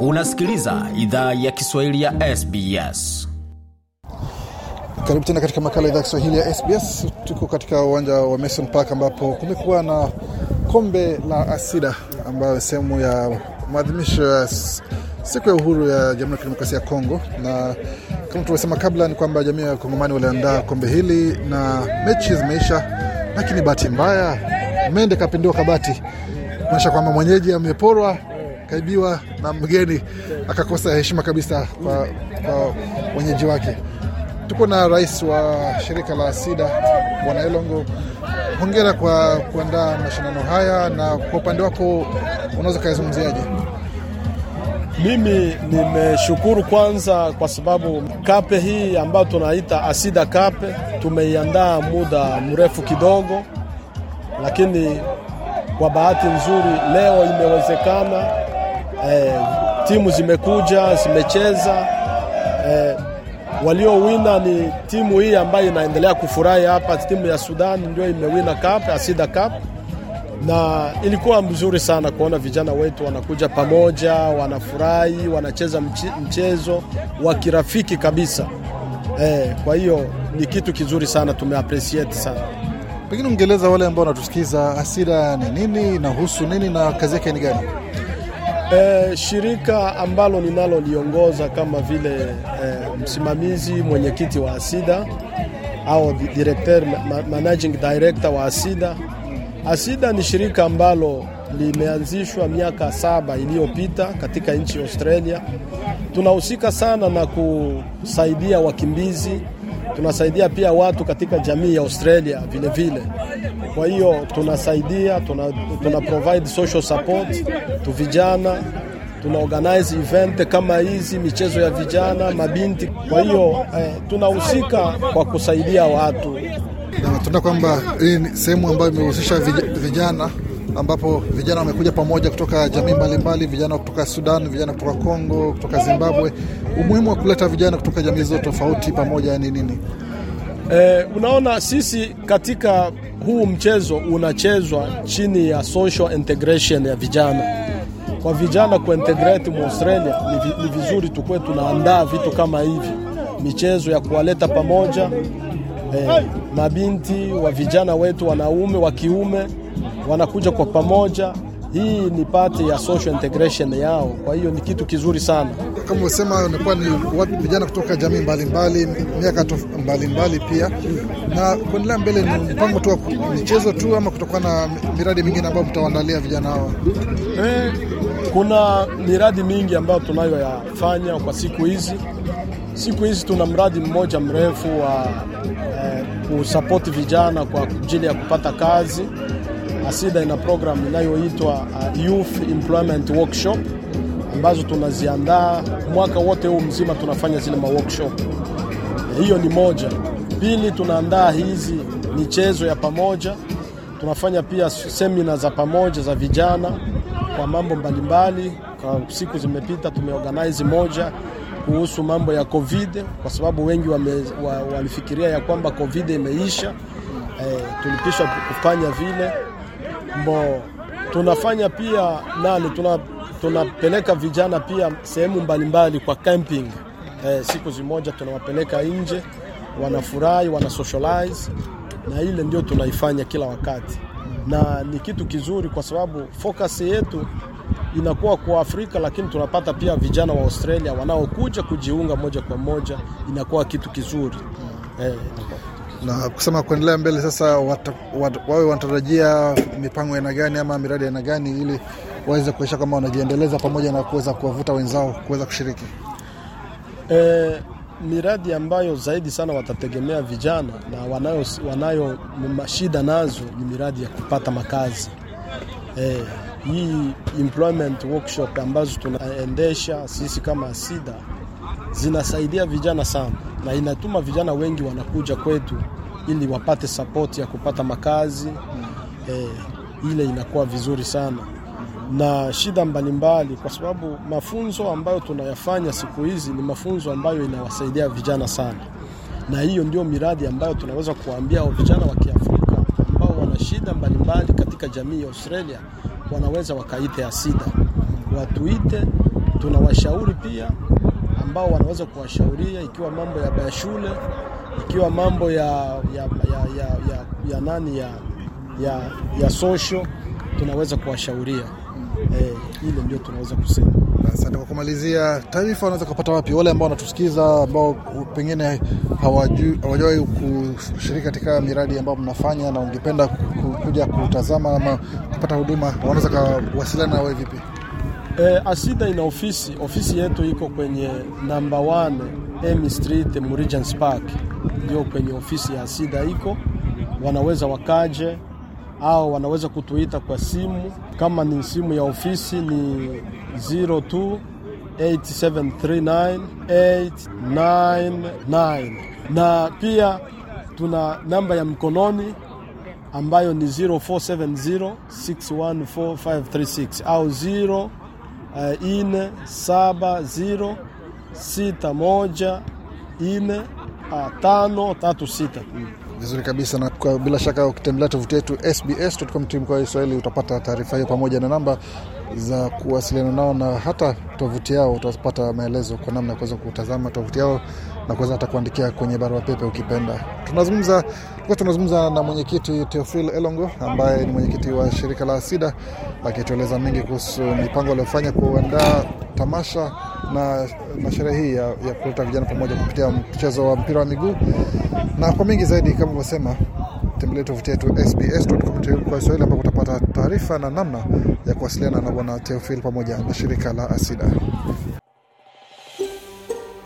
Unasikiliza idhaa ya Kiswahili ya SBS. Karibu tena katika makala idhaa ya Kiswahili ya SBS. Tuko katika uwanja wa Mason Park ambapo kumekuwa na kombe la Asida ambayo sehemu ya maadhimisho ya siku ya uhuru ya Jamhuri ya Kidemokrasia ya Kongo, na kama tulivyosema kabla ni kwamba jamii ya Kongomani waliandaa kombe hili na mechi zimeisha, lakini bahati mbaya mende kapindua kabati, kuonyesha kwamba mwenyeji ameporwa kaibiwa na mgeni akakosa heshima kabisa kwa, kwa wenyeji wake. Tuko na rais wa shirika la SIDA Bwana Elongo, hongera kwa kuandaa mashindano haya, na kwa upande wako unaweza ukayazungumziaje? Mimi nimeshukuru kwanza kwa sababu kape hii ambayo tunaita Asida Kape tumeiandaa muda mrefu kidogo, lakini kwa bahati nzuri leo imewezekana. Eh, timu zimekuja zimecheza. Eh, waliowina ni timu hii ambayo inaendelea kufurahi hapa, timu ya Sudan ndio imewina cup, Asida Cup, na ilikuwa mzuri sana kuona vijana wetu wanakuja pamoja, wanafurahi, wanacheza mchezo wa kirafiki kabisa. Eh, kwa hiyo ni kitu kizuri sana, tumeappreciate sana. Pengine ungeeleza wale ambao wanatusikiza Asida ni nini, inahusu nini na kazi yake ni gani? E, shirika ambalo ninaloliongoza kama vile e, msimamizi mwenyekiti wa Asida au director, managing director wa Asida. Asida ni shirika ambalo limeanzishwa miaka saba iliyopita katika nchi ya Australia. Tunahusika sana na kusaidia wakimbizi, tunasaidia pia watu katika jamii ya Australia vile vile. Kwa hiyo tunasaidia, tuna, tuna provide social support tu vijana, tuna organize event kama hizi, michezo ya vijana, mabinti. Kwa hiyo eh, tunahusika kwa kusaidia watu. Tuna kwamba hii ni sehemu ambayo imehusisha vijana ambapo vijana wamekuja pamoja kutoka jamii mbalimbali, vijana kutoka Sudan, vijana kutoka Kongo, kutoka Zimbabwe. Umuhimu wa kuleta vijana kutoka jamii hizo tofauti pamoja ni nini? Eh, unaona sisi katika huu mchezo unachezwa chini ya social integration ya vijana. Kwa vijana kuintegrate mu Australia ni, ni vizuri tukuwe tunaandaa vitu kama hivi, michezo ya kuwaleta pamoja eh, mabinti wa vijana wetu wanaume wa kiume wanakuja kwa pamoja. Hii ni pati ya social integration yao, kwa hiyo ni kitu kizuri sana. Kama usema unakuwa ni vijana kutoka jamii mbalimbali, miaka mbalimbali pia, na kuendelea mbele, ni mpango tu wa michezo tu ama kutokana na miradi mingine ambayo mtawaandalia vijana hawa? Eh, kuna miradi mingi ambayo tunayoyafanya kwa siku hizi. Siku hizi tuna mradi mmoja mrefu wa eh, kusapoti vijana kwa ajili ya kupata kazi. Asida ina program inayoitwa uh, Youth Employment Workshop ambazo tunaziandaa mwaka wote huu mzima, tunafanya zile maworkshop. Hiyo ni moja. Pili, tunaandaa hizi michezo ya pamoja, tunafanya pia semina za pamoja za vijana kwa mambo mbalimbali. Kwa siku zimepita tumeorganize moja kuhusu mambo ya COVID kwa sababu wengi wame, wa, walifikiria ya kwamba COVID imeisha. Eh, tulipisha kufanya vile mbo tunafanya pia nani tuna, tunapeleka vijana pia sehemu mbalimbali kwa camping. Eh, siku zimoja tunawapeleka nje, wanafurahi wana socialize, na ile ndio tunaifanya kila wakati, na ni kitu kizuri kwa sababu focus yetu inakuwa kwa Afrika, lakini tunapata pia vijana wa Australia wanaokuja kujiunga moja kwa moja, inakuwa kitu kizuri. Eh, na kusema kuendelea mbele sasa, wawe wanatarajia mipango aina gani ama miradi aina gani ili waweze kuisha kwamba wanajiendeleza pamoja na kuweza kuwavuta wenzao kuweza kushiriki. E, miradi ambayo zaidi sana watategemea vijana na wanayo, wanayo shida nazo ni miradi ya kupata makazi. E, hii employment workshop ambazo tunaendesha sisi kama Asida zinasaidia vijana sana na inatuma vijana wengi wanakuja kwetu ili wapate sapoti ya kupata makazi. Eh, ile inakuwa vizuri sana. Na shida mbalimbali, kwa sababu mafunzo ambayo tunayafanya siku hizi ni mafunzo ambayo inawasaidia vijana sana, na hiyo ndio miradi ambayo tunaweza kuwaambia vijana wa Kiafrika ambao wana shida mbalimbali katika jamii ya Australia wanaweza wakaite Asida, watuite tunawashauri pia ambao wanaweza kuwashauria ikiwa mambo ya, ya shule ikiwa mambo ya, ya, ya, ya, ya, ya nani ya, ya, ya social tunaweza kuwashauria eh, ile ndio tunaweza kusema. Asante. Kwa kumalizia, taarifa wanaweza kupata wapi wale ambao wanatusikiza ambao pengine hawajawahi kushiriki katika miradi ambayo mnafanya na ungependa kuja kutazama ama kupata huduma, wanaweza kawasiliana nawe vipi? Eh, Asida ina ofisi, ofisi yetu iko kwenye namba 1 M Street Regents Park, ndio kwenye ofisi ya Asida iko. Wanaweza wakaje au wanaweza kutuita kwa simu. Kama ni simu ya ofisi ni 02 8739 899 na pia tuna namba ya mkononi ambayo ni 0470 614536 au 0 uh, ine saba ziro sita moja ine uh, tano tatu sita. Vizuri kabisa, na kwa bila shaka ukitembelea tovuti yetu sbs.com kwa Kiswahili utapata taarifa hiyo pamoja na namba za kuwasiliana nao, na hata tovuti yao utapata maelezo kwa namna ya kuweza kutazama tovuti yao na kuweza hata kuandikia kwenye barua pepe ukipenda. Tunazungumza tulikuwa tunazungumza na mwenyekiti Teofil Elongo ambaye ni mwenyekiti wa shirika la Asida akitueleza mengi kuhusu mipango aliyofanya kuandaa tamasha na, na sherehe hii ya, ya kuleta vijana pamoja kupitia mchezo wa mpira wa miguu na kwa mengi zaidi kama ulivyosema tembelea tovuti yetu sbs.com.au kwa Kiswahili ambapo utapata taarifa na namna ya kuwasiliana na bwana Teofil pamoja na shirika la Asida.